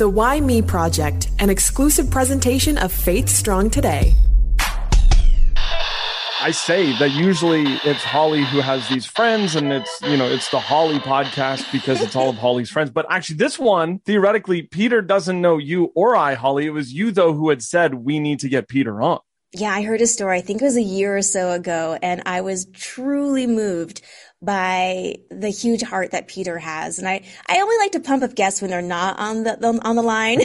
The Why Me Project, an exclusive presentation of Faith Strong Today. I say that usually it's Holly who has these friends and it's, you know, it's the Holly podcast because it's all of Holly's friends. But actually, this one, theoretically, Peter doesn't know you or I, Holly. It was you, though, who had said we need to get Peter on. Yeah, I heard a story, I think it was a year or so ago, and I was truly moved by the huge heart that Peter has. And I, I only like to pump up guests when they're not on the, on the line.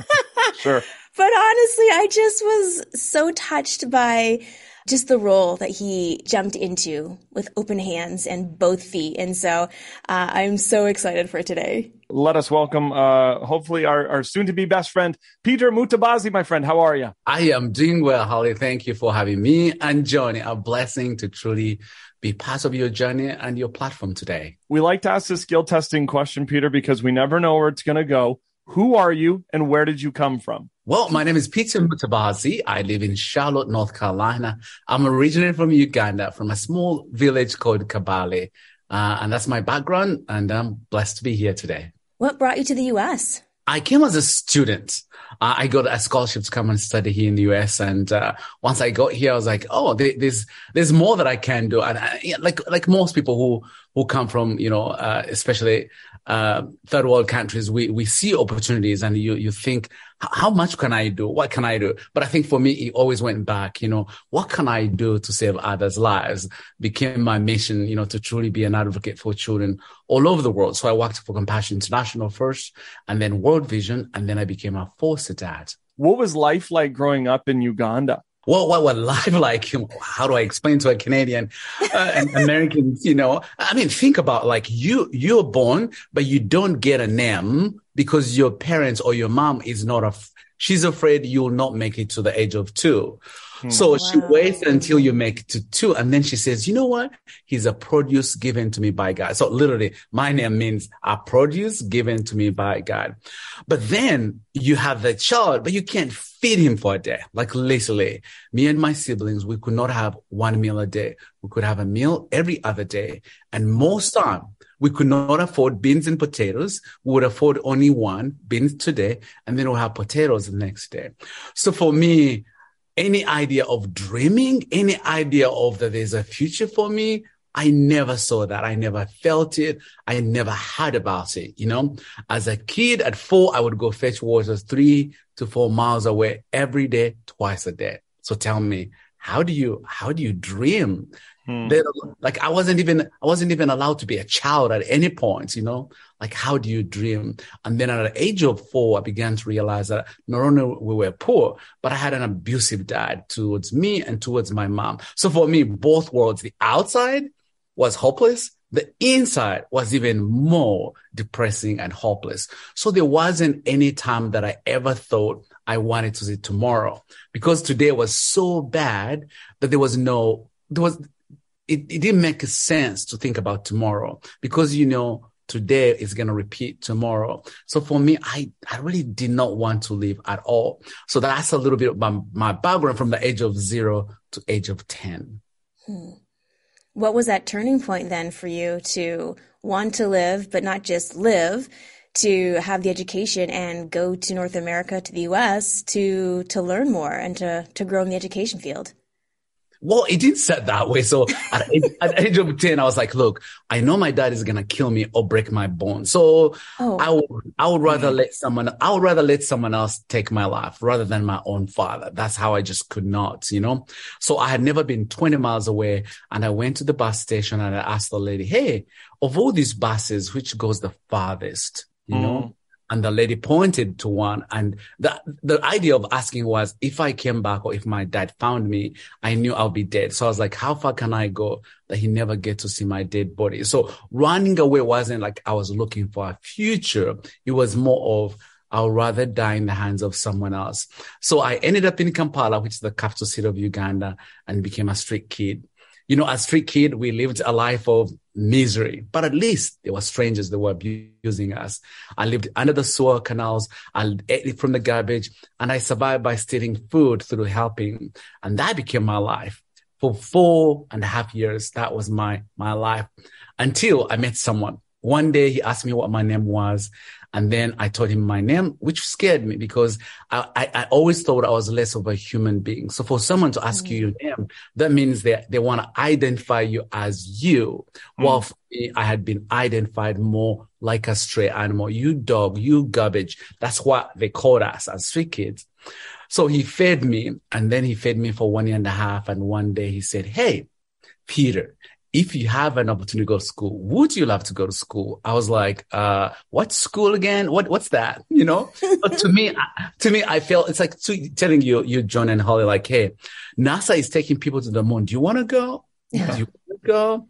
sure. But honestly, I just was so touched by just the role that he jumped into with open hands and both feet. And so uh, I'm so excited for today. Let us welcome, uh, hopefully, our, our soon to be best friend, Peter Mutabazi, my friend. How are you? I am doing well, Holly. Thank you for having me and Johnny. A blessing to truly be part of your journey and your platform today. We like to ask this skill testing question, Peter, because we never know where it's going to go. Who are you and where did you come from? Well, my name is Peter Mutabazi. I live in Charlotte, North Carolina. I'm originally from Uganda, from a small village called Kabale. Uh, and that's my background. And I'm blessed to be here today. What brought you to the U.S.? I came as a student. Uh, I got a scholarship to come and study here in the US. And uh, once I got here, I was like, oh, there's there's more that I can do. And I, like like most people who who come from you know, uh, especially uh, third world countries, we, we see opportunities and you, you think, how much can I do? What can I do? But I think for me, it always went back, you know, what can I do to save others' lives became my mission, you know, to truly be an advocate for children all over the world. So I worked for Compassion International first and then World Vision. And then I became a foster dad. What was life like growing up in Uganda? What what what life like? How do I explain to a Canadian uh, and Americans? You know, I mean, think about like you you're born, but you don't get a name because your parents or your mom is not a. She's afraid you'll not make it to the age of two. Hmm. So wow. she waits until you make it to two. And then she says, you know what? He's a produce given to me by God. So literally my name means a produce given to me by God. But then you have the child, but you can't feed him for a day. Like literally me and my siblings, we could not have one meal a day. We could have a meal every other day. And most time we could not afford beans and potatoes. We would afford only one beans today, and then we'll have potatoes the next day. So for me, any idea of dreaming, any idea of that there's a future for me. I never saw that. I never felt it. I never heard about it. You know, as a kid at four, I would go fetch water three to four miles away every day, twice a day. So tell me, how do you, how do you dream? Hmm. like I wasn't even, I wasn't even allowed to be a child at any point, you know, like how do you dream? And then at the age of four, I began to realize that not only we were poor, but I had an abusive dad towards me and towards my mom. So for me, both worlds, the outside was hopeless. The inside was even more depressing and hopeless. So there wasn't any time that I ever thought I wanted to see tomorrow because today was so bad that there was no, there was, it, it didn't make sense to think about tomorrow because, you know, today is going to repeat tomorrow. So for me, I, I really did not want to live at all. So that's a little bit of my, my background from the age of zero to age of 10. Hmm. What was that turning point then for you to want to live, but not just live, to have the education and go to North America, to the US to, to learn more and to, to grow in the education field? Well, it didn't set that way. So at, at age of 10, I was like, look, I know my dad is going to kill me or break my bone. So oh. I would, I would rather let someone, I would rather let someone else take my life rather than my own father. That's how I just could not, you know? So I had never been 20 miles away and I went to the bus station and I asked the lady, Hey, of all these buses, which goes the farthest? You mm. know? And the lady pointed to one. And the, the idea of asking was, if I came back or if my dad found me, I knew I'll be dead. So I was like, how far can I go that he never get to see my dead body? So running away wasn't like I was looking for a future. It was more of, I'll rather die in the hands of someone else. So I ended up in Kampala, which is the capital city of Uganda and became a street kid you know, as street kid, we lived a life of misery, but at least there were strangers that were abusing us. I lived under the sewer canals. I ate from the garbage and I survived by stealing food through helping. And that became my life for four and a half years. That was my, my life until I met someone. One day he asked me what my name was And then I told him my name, which scared me because I, I, I always thought I was less of a human being. So for someone to ask mm. you your name, that means that they want to identify you as you. Mm. While for me, I had been identified more like a stray animal. You dog, you garbage. That's what they called us as street kids. So he fed me and then he fed me for one year and a half. And one day he said, Hey, Peter, if you have an opportunity to go to school, would you love to go to school? I was like, uh, what school again? What, what's that? You know, but to me, to me, I feel it's like telling you, you, John and Holly, like, Hey, NASA is taking people to the moon. Do you want to go? Yeah. Do you want to go?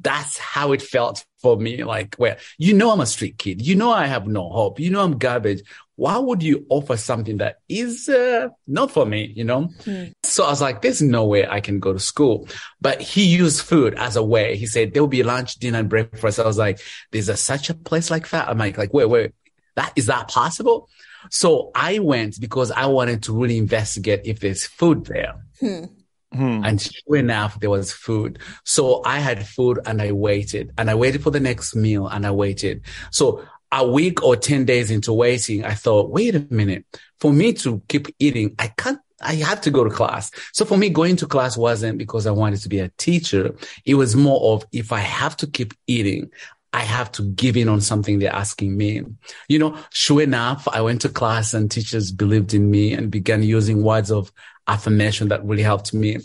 That's how it felt for me. Like, where you know, I'm a street kid. You know, I have no hope. You know, I'm garbage why would you offer something that is uh, not for me, you know? Mm. So I was like, there's no way I can go to school. But he used food as a way. He said, there'll be lunch, dinner, and breakfast. I was like, there's a, such a place like that. I'm like, like, wait, wait, that is that possible? So I went because I wanted to really investigate if there's food there. Hmm. Hmm. And sure enough, there was food. So I had food and I waited and I waited for the next meal and I waited. So a week or 10 days into waiting, I thought, wait a minute, for me to keep eating, I can't, I have to go to class. So for me, going to class wasn't because I wanted to be a teacher. It was more of if I have to keep eating, I have to give in on something they're asking me. You know, sure enough, I went to class and teachers believed in me and began using words of affirmation that really helped me.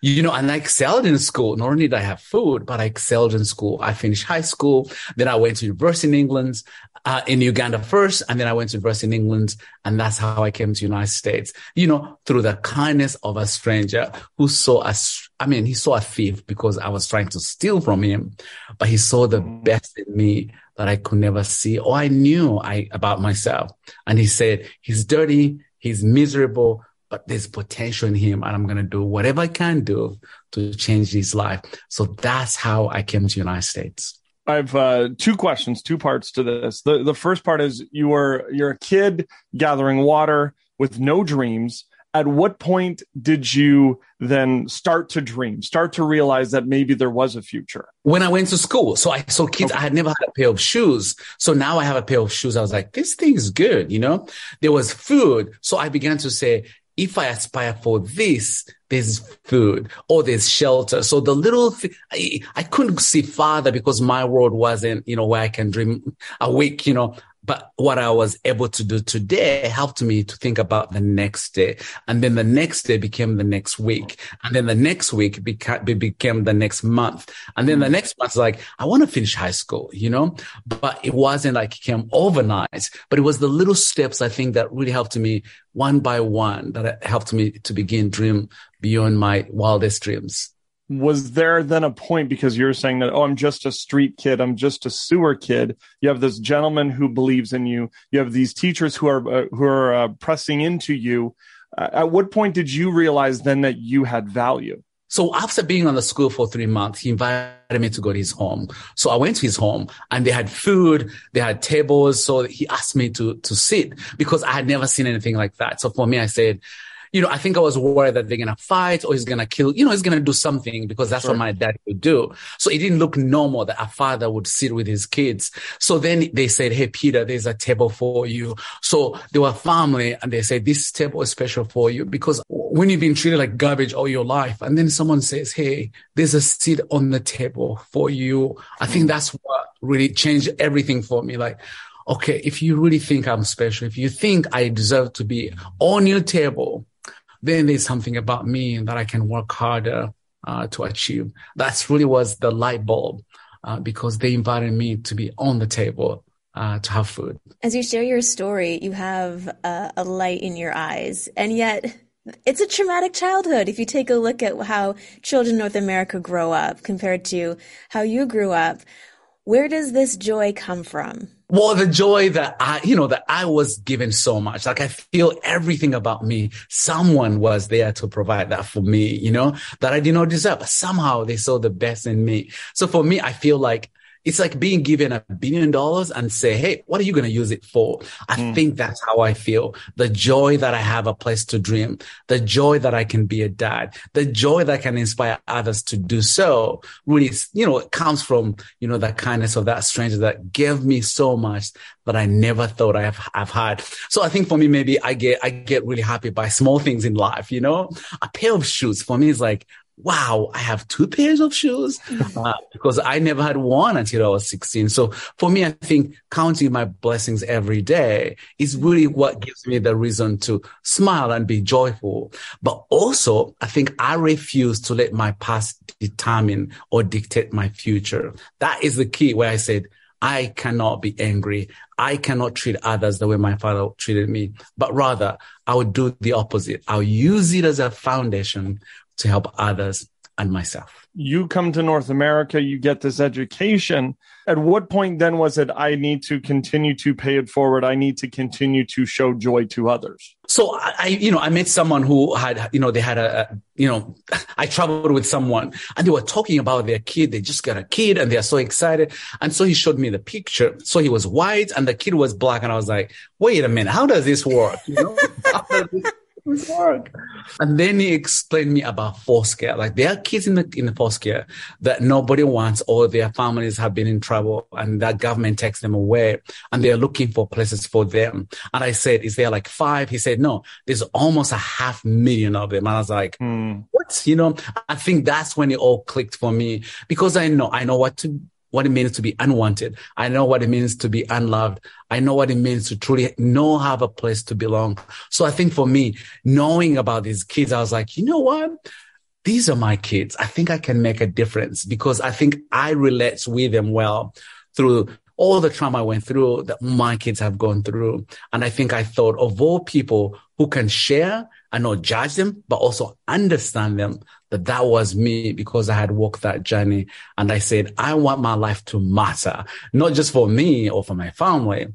You know, and I excelled in school. Not only did I have food, but I excelled in school. I finished high school. Then I went to university in England uh, in Uganda first, and then I went to university in England, and that's how I came to United States. You know, through the kindness of a stranger who saw us. I mean, he saw a thief because I was trying to steal from him, but he saw the mm. best in me that I could never see or I knew I about myself. And he said, "He's dirty, he's miserable." But there's potential in him, and I'm going to do whatever I can do to change his life. So that's how I came to the United States. I've uh, two questions, two parts to this. The the first part is you were you're a kid gathering water with no dreams. At what point did you then start to dream, start to realize that maybe there was a future? When I went to school. So I saw kids, okay. I had never had a pair of shoes. So now I have a pair of shoes. I was like, this thing is good, you know? There was food. So I began to say, if I aspire for this, there's food or there's shelter. So the little I, I couldn't see farther because my world wasn't, you know, where I can dream awake, you know, but what I was able to do today helped me to think about the next day. And then the next day became the next week. And then the next week beca- became the next month. And then the mm. next month, like, I want to finish high school, you know, but it wasn't like it came overnight, but it was the little steps I think that really helped me one by one that helped me to begin dream beyond my wildest dreams was there then a point because you're saying that oh i'm just a street kid i'm just a sewer kid you have this gentleman who believes in you you have these teachers who are uh, who are uh, pressing into you uh, at what point did you realize then that you had value so after being on the school for three months, he invited me to go to his home. So I went to his home and they had food, they had tables. So he asked me to, to sit because I had never seen anything like that. So for me, I said, you know, I think I was worried that they're going to fight or he's going to kill, you know, he's going to do something because that's sure. what my dad would do. So it didn't look normal that a father would sit with his kids. So then they said, Hey, Peter, there's a table for you. So they were family and they said, this table is special for you because when you've been treated like garbage all your life and then someone says, Hey, there's a seat on the table for you. I think mm. that's what really changed everything for me. Like, okay, if you really think I'm special, if you think I deserve to be on your table, then there's something about me that I can work harder uh, to achieve. That's really was the light bulb uh, because they invited me to be on the table uh, to have food. As you share your story, you have a light in your eyes, and yet it's a traumatic childhood. If you take a look at how children in North America grow up compared to how you grew up, where does this joy come from? Well, the joy that I, you know, that I was given so much. Like I feel everything about me. Someone was there to provide that for me, you know, that I did not deserve. But somehow they saw the best in me. So for me, I feel like it's like being given a billion dollars and say, Hey, what are you going to use it for? I mm. think that's how I feel. The joy that I have a place to dream, the joy that I can be a dad, the joy that I can inspire others to do so really, you know, it comes from, you know, that kindness of that stranger that gave me so much that I never thought I have, I've had. So I think for me, maybe I get, I get really happy by small things in life, you know, a pair of shoes for me is like, wow, I have two pairs of shoes uh, because I never had one until I was 16. So for me, I think counting my blessings every day is really what gives me the reason to smile and be joyful. But also, I think I refuse to let my past determine or dictate my future. That is the key where I said, I cannot be angry. I cannot treat others the way my father treated me, but rather I would do the opposite. I'll use it as a foundation to help others and myself. You come to North America, you get this education. At what point then was it, I need to continue to pay it forward? I need to continue to show joy to others? So I, you know, I met someone who had, you know, they had a, you know, I traveled with someone and they were talking about their kid. They just got a kid and they're so excited. And so he showed me the picture. So he was white and the kid was black. And I was like, wait a minute, how does this work? You know, and then he explained me about foster care. Like there are kids in the in the foster care that nobody wants, or their families have been in trouble, and that government takes them away, and they're looking for places for them. And I said, "Is there like five? He said, "No, there's almost a half million of them." And I was like, hmm. "What?" You know, I think that's when it all clicked for me because I know I know what to what it means to be unwanted. I know what it means to be unloved. I know what it means to truly know have a place to belong. So I think for me, knowing about these kids, I was like, you know what? These are my kids. I think I can make a difference because I think I relate with them well through all the trauma I went through that my kids have gone through. And I think I thought of all people who can share and not judge them, but also understand them that that was me because I had walked that journey. And I said, I want my life to matter, not just for me or for my family,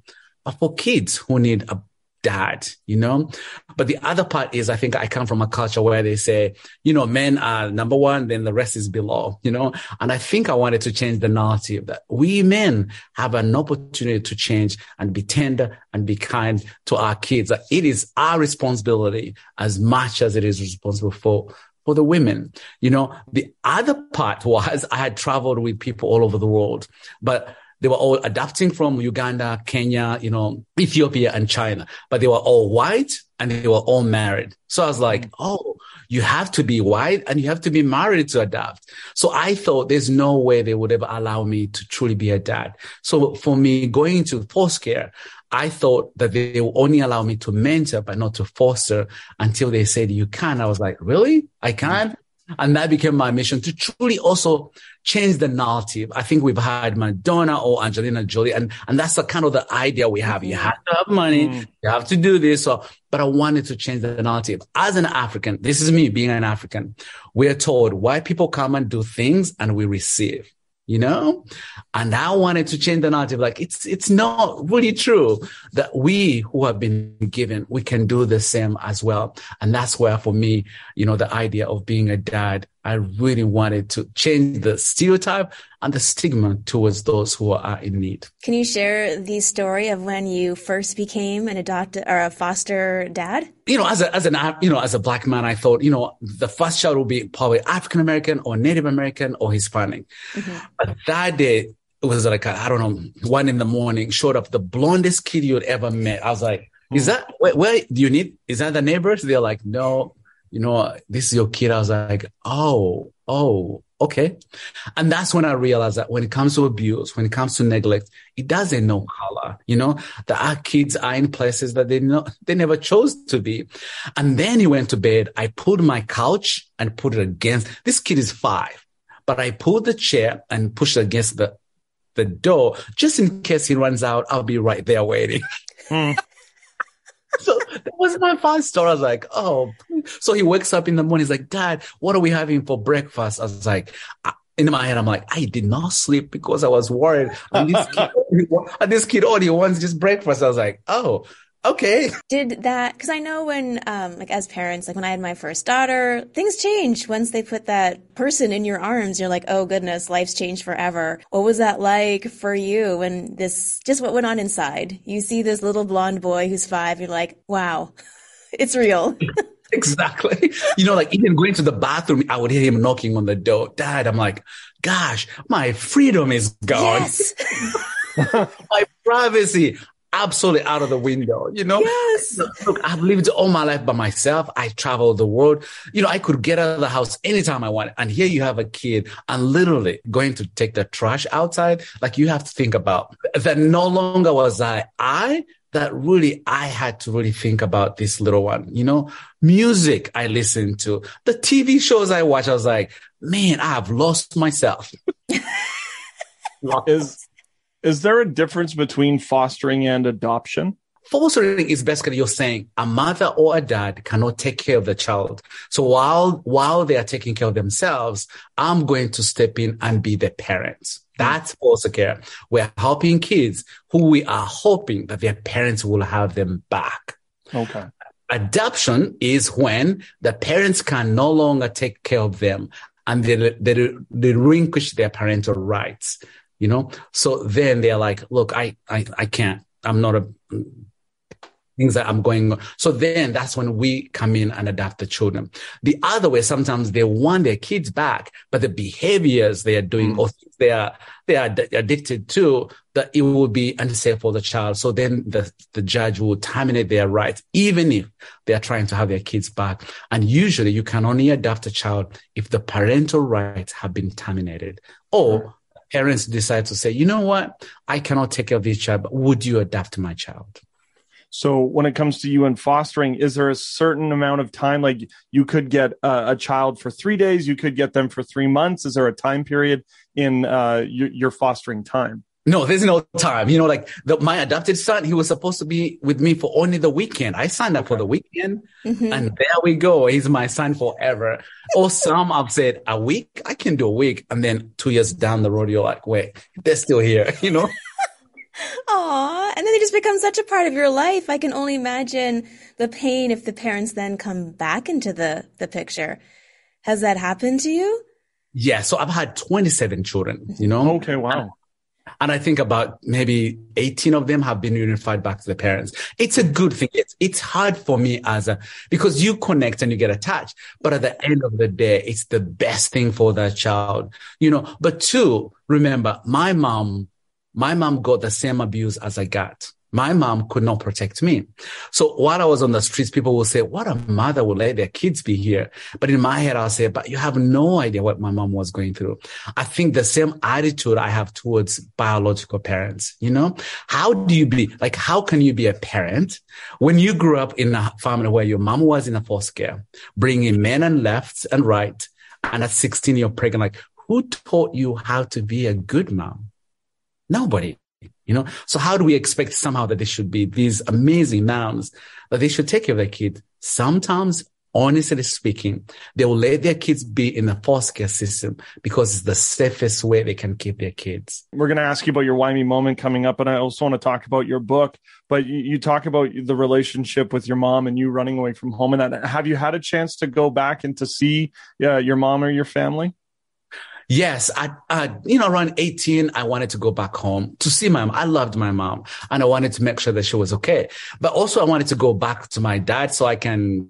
but for kids who need a dad, you know? But the other part is I think I come from a culture where they say, you know, men are number one, then the rest is below, you know? And I think I wanted to change the narrative that we men have an opportunity to change and be tender and be kind to our kids. It is our responsibility as much as it is responsible for for the women. You know, the other part was I had traveled with people all over the world, but they were all adapting from Uganda, Kenya, you know, Ethiopia and China, but they were all white and they were all married. So I was like, mm. oh, you have to be white and you have to be married to adapt. So I thought there's no way they would ever allow me to truly be a dad. So for me, going into foster care, I thought that they will only allow me to mentor, but not to foster until they said you can. I was like, really? I can? And that became my mission to truly also change the narrative. I think we've had Madonna or Angelina Jolie, and, and that's the kind of the idea we have. You mm-hmm. have to have money. Mm. You have to do this. So, but I wanted to change the narrative. As an African, this is me being an African. We are told white people come and do things and we receive you know? And I wanted to change the narrative. Like it's, it's not really true that we who have been given, we can do the same as well. And that's where for me, you know, the idea of being a dad I really wanted to change the stereotype and the stigma towards those who are in need. Can you share the story of when you first became an adopted or a foster dad? You know, as a, as an, you know, as a black man, I thought, you know, the first child will be probably African American or Native American or Hispanic. Mm-hmm. But that day, it was like, I don't know, one in the morning, showed up the blondest kid you'd ever met. I was like, is hmm. that, where, where do you need, is that the neighbors? They're like, no, you know, this is your kid. I was like, oh, oh, okay. And that's when I realized that when it comes to abuse, when it comes to neglect, it doesn't know color, you know, that our kids are in places that they know, they never chose to be. And then he went to bed. I pulled my couch and put it against, this kid is five, but I pulled the chair and pushed it against the, the door just in case he runs out. I'll be right there waiting. Hmm. so that was my first story. I was like, oh. So he wakes up in the morning. He's like, Dad, what are we having for breakfast? I was like, in my head, I'm like, I did not sleep because I was worried. And this kid, and this kid only wants just breakfast. I was like, oh, okay. Did that, because I know when, um, like as parents, like when I had my first daughter, things change once they put that person in your arms. You're like, oh goodness, life's changed forever. What was that like for you when this, just what went on inside? You see this little blonde boy who's five, you're like, wow, it's real. exactly. You know, like even going to the bathroom, I would hear him knocking on the door. Dad, I'm like, gosh, my freedom is gone. Yes. my privacy absolutely out of the window, you know? Yes. Look, I've lived all my life by myself. I travel the world. You know, I could get out of the house anytime I want. And here you have a kid and literally going to take the trash outside. Like you have to think about that no longer was I, I, that really I had to really think about this little one, you know, music I listened to, the TV shows I watch. I was like, man, I have lost myself. is is there a difference between fostering and adoption? Fostering is basically you're saying a mother or a dad cannot take care of the child. So while while they are taking care of themselves, I'm going to step in and be the parents. That's foster care. We're helping kids who we are hoping that their parents will have them back. Okay. Adoption is when the parents can no longer take care of them and they, they, they relinquish their parental rights you know? So then they're like look i i, I can't i'm not a things that i'm going so then that's when we come in and adopt the children. The other way sometimes they want their kids back but the behaviors they are doing mm. or they are they are addicted to that it will be unsafe for the child. So then the the judge will terminate their rights even if they are trying to have their kids back. And usually you can only adopt a child if the parental rights have been terminated or parents decide to say, you know what, I cannot take care of this child, but would you adopt my child? So when it comes to you and fostering, is there a certain amount of time? Like you could get a, a child for three days, you could get them for three months. Is there a time period in uh, your, your fostering time? No, there's no time. You know, like the, my adopted son, he was supposed to be with me for only the weekend. I signed up okay. for the weekend mm-hmm. and there we go. He's my son forever. or some I've said a week. I can do a week. And then two years down the road, you're like, wait, they're still here, you know? Aw, and then they just become such a part of your life. I can only imagine the pain if the parents then come back into the, the picture. Has that happened to you? Yeah. So I've had 27 children, you know? Okay. Wow. And I think about maybe 18 of them have been unified back to the parents. It's a good thing. It's, it's hard for me as a, because you connect and you get attached. But at the end of the day, it's the best thing for that child, you know. But two, remember, my mom, my mom got the same abuse as I got my mom could not protect me. So while I was on the streets, people will say, what a mother would let their kids be here. But in my head, I'll say, but you have no idea what my mom was going through. I think the same attitude I have towards biological parents, you know, how do you be like, how can you be a parent when you grew up in a family where your mom was in a foster care, bringing men and left and right. And at 16, you're pregnant. Like who taught you how to be a good mom? Nobody. You know, so how do we expect somehow that they should be these amazing moms that they should take care of their kid? Sometimes, honestly speaking, they will let their kids be in the foster care system because it's the safest way they can keep their kids. We're going to ask you about your Why moment coming up, and I also want to talk about your book. But you, you talk about the relationship with your mom and you running away from home, and that. Have you had a chance to go back and to see uh, your mom or your family? Yes, I, I, you know, around 18, I wanted to go back home to see my mom. I loved my mom and I wanted to make sure that she was okay. But also I wanted to go back to my dad so I can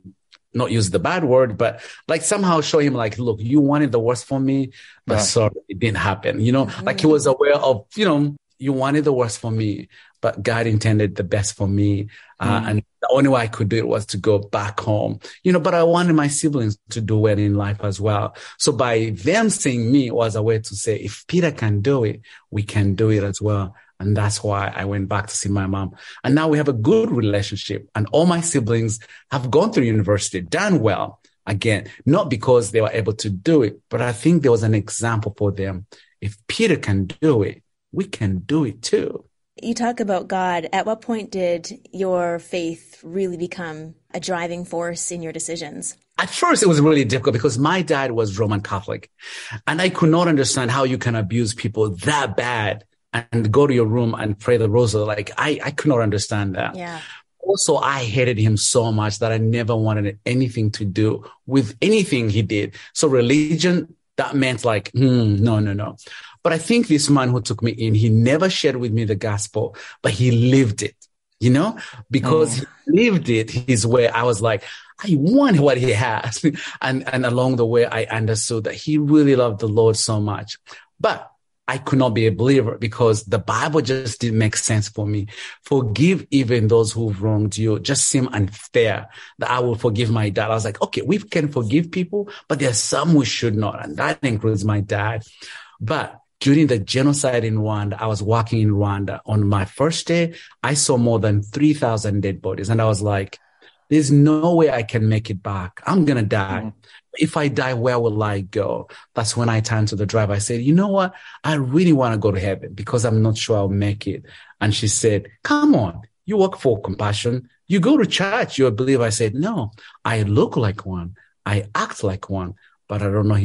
not use the bad word, but like somehow show him like, look, you wanted the worst for me, but right. sorry, it didn't happen. You know, mm-hmm. like he was aware of, you know, you wanted the worst for me, but God intended the best for me. Uh, mm. And the only way I could do it was to go back home, you know, but I wanted my siblings to do well in life as well. So by them seeing me was a way to say, if Peter can do it, we can do it as well. And that's why I went back to see my mom. And now we have a good relationship and all my siblings have gone through university, done well. Again, not because they were able to do it, but I think there was an example for them. If Peter can do it, we can do it too. You talk about God. At what point did your faith really become a driving force in your decisions? At first, it was really difficult because my dad was Roman Catholic and I could not understand how you can abuse people that bad and go to your room and pray the rosary. Like I, I could not understand that. Yeah. also I hated him so much that I never wanted anything to do with anything he did. So religion, that meant like, mm, no, no, no. But I think this man who took me in, he never shared with me the gospel, but he lived it, you know, because oh. he lived it his way. I was like, I want what he has. and, and along the way, I understood that he really loved the Lord so much. But I could not be a believer because the Bible just didn't make sense for me. Forgive even those who've wronged you just seemed unfair that I will forgive my dad. I was like, okay, we can forgive people, but there are some we should not. And that includes my dad. But during the genocide in Rwanda, I was walking in Rwanda on my first day. I saw more than 3,000 dead bodies. And I was like, there's no way I can make it back. I'm going to die. Mm-hmm if I die, where will I go? That's when I turned to the driver. I said, you know what? I really want to go to heaven because I'm not sure I'll make it. And she said, come on. You work for compassion. You go to church. You're a believer. I said, no, I look like one. I act like one, but I don't know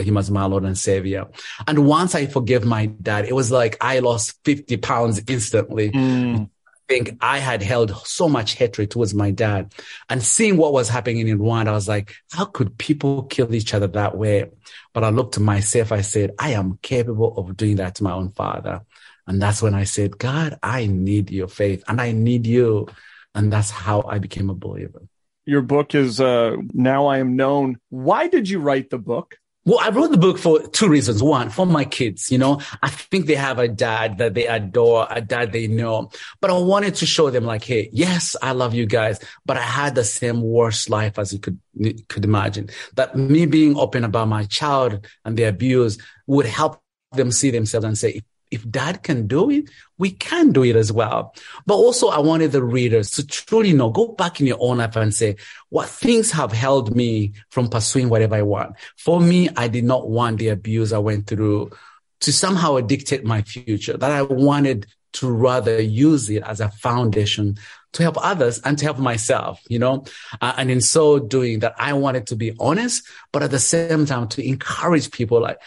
him as my Lord and Savior. And once I forgave my dad, it was like I lost 50 pounds instantly. Mm think I had held so much hatred towards my dad and seeing what was happening in Rwanda, I was like, how could people kill each other that way? But I looked to myself, I said, I am capable of doing that to my own father. And that's when I said, God, I need your faith and I need you. And that's how I became a believer. Your book is uh, Now I Am Known. Why did you write the book? Well, I wrote the book for two reasons. One, for my kids, you know, I think they have a dad that they adore, a dad they know, but I wanted to show them like, Hey, yes, I love you guys, but I had the same worst life as you could, could imagine. That me being open about my child and the abuse would help them see themselves and say, if dad can do it, we can do it as well. But also I wanted the readers to truly know, go back in your own life and say, what things have held me from pursuing whatever I want. For me, I did not want the abuse I went through to somehow dictate my future, that I wanted to rather use it as a foundation to help others and to help myself, you know? Uh, and in so doing that, I wanted to be honest, but at the same time to encourage people like,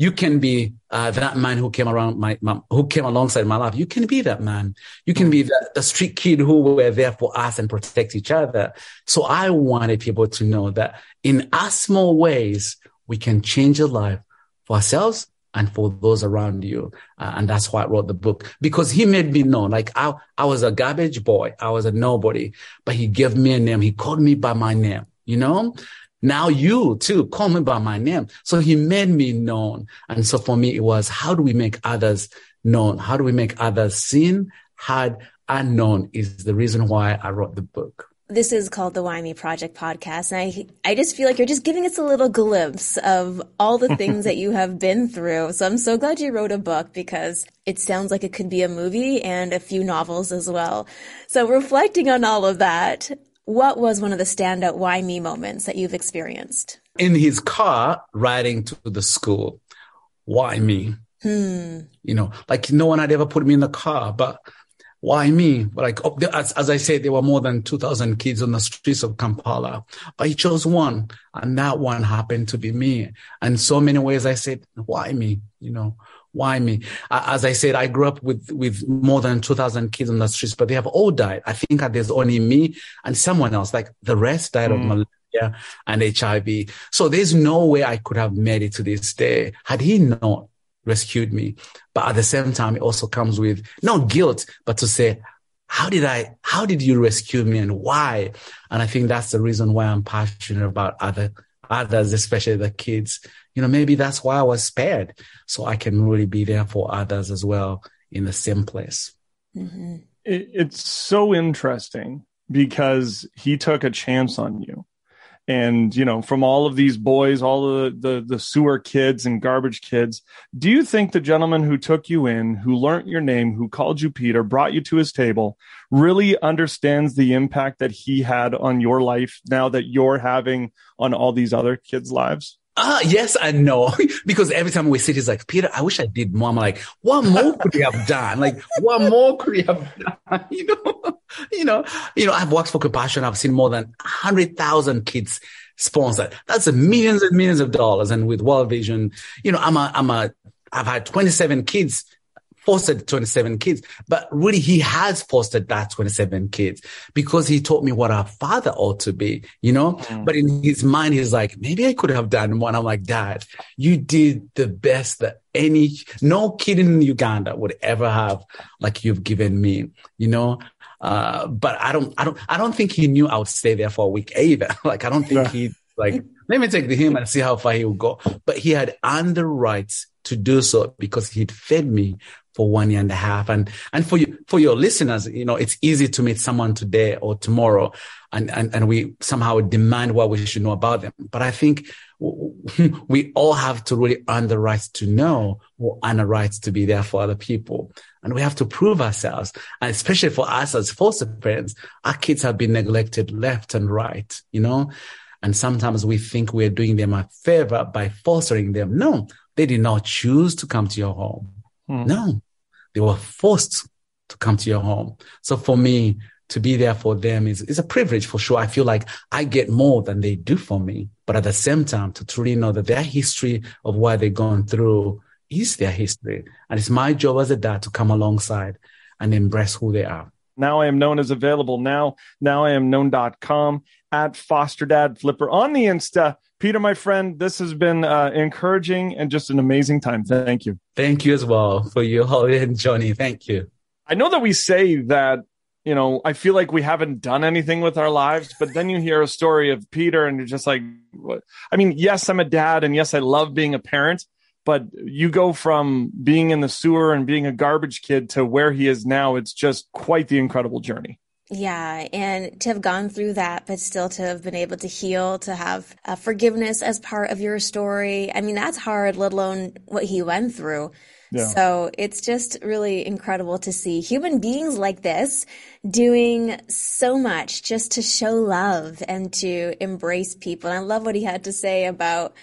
you can be uh, that man who came around my, my, who came alongside my life. You can be that man. You can be the, the street kid who were there for us and protect each other. So I wanted people to know that in our small ways, we can change a life for ourselves and for those around you. Uh, and that's why I wrote the book because he made me know, like I, I was a garbage boy. I was a nobody, but he gave me a name. He called me by my name, you know? Now you too call me by my name. So he made me known. And so for me, it was how do we make others known? How do we make others seen, heard, and known is the reason why I wrote the book. This is called the Why Me Project podcast. And I, I just feel like you're just giving us a little glimpse of all the things that you have been through. So I'm so glad you wrote a book because it sounds like it could be a movie and a few novels as well. So reflecting on all of that, what was one of the standout why me moments that you've experienced? In his car riding to the school. Why me? Hmm. You know, like no one had ever put me in the car, but why me? Like, oh, as, as I said, there were more than 2000 kids on the streets of Kampala, but he chose one and that one happened to be me. And so many ways I said, why me? You know, why me? As I said, I grew up with, with more than 2000 kids on the streets, but they have all died. I think there's only me and someone else, like the rest died mm. of malaria and HIV. So there's no way I could have made it to this day had he not rescued me. But at the same time, it also comes with no guilt, but to say, how did I, how did you rescue me and why? And I think that's the reason why I'm passionate about other, others, especially the kids you know, maybe that's why I was spared. So I can really be there for others as well in the same place. Mm-hmm. It, it's so interesting because he took a chance on you. And, you know, from all of these boys, all the, the, the sewer kids and garbage kids, do you think the gentleman who took you in, who learned your name, who called you Peter, brought you to his table, really understands the impact that he had on your life now that you're having on all these other kids' lives? Uh, yes and no. because every time we sit, he's like, Peter, I wish I did more. I'm like, what more could we have done? Like, what more could we have done? You know, you know, you know, I've worked for Compassion. I've seen more than hundred thousand kids sponsored. That's millions and millions of dollars. And with World Vision, you know, I'm a, I'm a, I've had 27 kids fostered 27 kids, but really he has fostered that 27 kids because he taught me what a father ought to be, you know? Mm. But in his mind, he's like, maybe I could have done one. I'm like, dad, you did the best that any, no kid in Uganda would ever have like you've given me, you know? Uh, but I don't, I don't, I don't think he knew I would stay there for a week either. like, I don't think yeah. he like, let me take the him and see how far he will go. But he had earned the rights to do so because he'd fed me for one year and a half. And, and for you, for your listeners, you know, it's easy to meet someone today or tomorrow and, and, and we somehow demand what we should know about them. But I think we all have to really earn the right to know or earn the right to be there for other people. And we have to prove ourselves. And especially for us as foster parents, our kids have been neglected left and right, you know? And sometimes we think we're doing them a favor by fostering them. No, they did not choose to come to your home. Hmm. No, they were forced to come to your home. So for me, to be there for them is, is a privilege for sure. I feel like I get more than they do for me. But at the same time, to truly know that their history of what they've gone through is their history. And it's my job as a dad to come alongside and embrace who they are. Now I am known as available now. Now I am known.com at foster dad flipper on the Insta. Peter, my friend, this has been uh, encouraging and just an amazing time. Thank you. Thank you as well for you, Holly and Johnny. Thank you. I know that we say that, you know, I feel like we haven't done anything with our lives, but then you hear a story of Peter and you're just like, what? I mean, yes, I'm a dad and yes, I love being a parent, but you go from being in the sewer and being a garbage kid to where he is now. It's just quite the incredible journey. Yeah, and to have gone through that, but still to have been able to heal, to have uh, forgiveness as part of your story. I mean, that's hard, let alone what he went through. Yeah. So it's just really incredible to see human beings like this doing so much just to show love and to embrace people. And I love what he had to say about,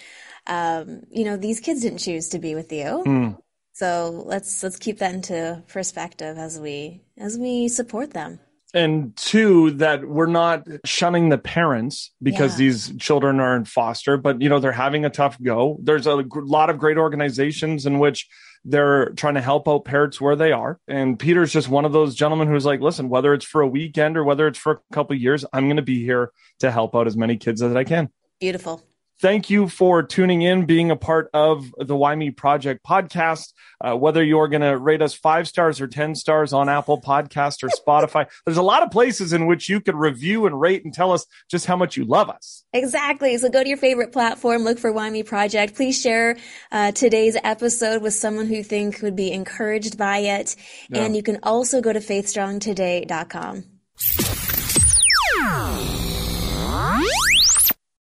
um, you know, these kids didn't choose to be with you. Mm. So let's let's keep that into perspective as we as we support them and two that we're not shunning the parents because yeah. these children are in foster but you know they're having a tough go. There's a lot of great organizations in which they're trying to help out parents where they are. And peter's just one of those gentlemen who's like listen whether it's for a weekend or whether it's for a couple years i'm going to be here to help out as many kids as i can. Beautiful Thank you for tuning in, being a part of the Why Me Project podcast. Uh, whether you're going to rate us five stars or 10 stars on Apple Podcast or Spotify, there's a lot of places in which you could review and rate and tell us just how much you love us. Exactly. So go to your favorite platform, look for Why Me Project. Please share uh, today's episode with someone who you think would be encouraged by it. Yeah. And you can also go to faithstrongtoday.com.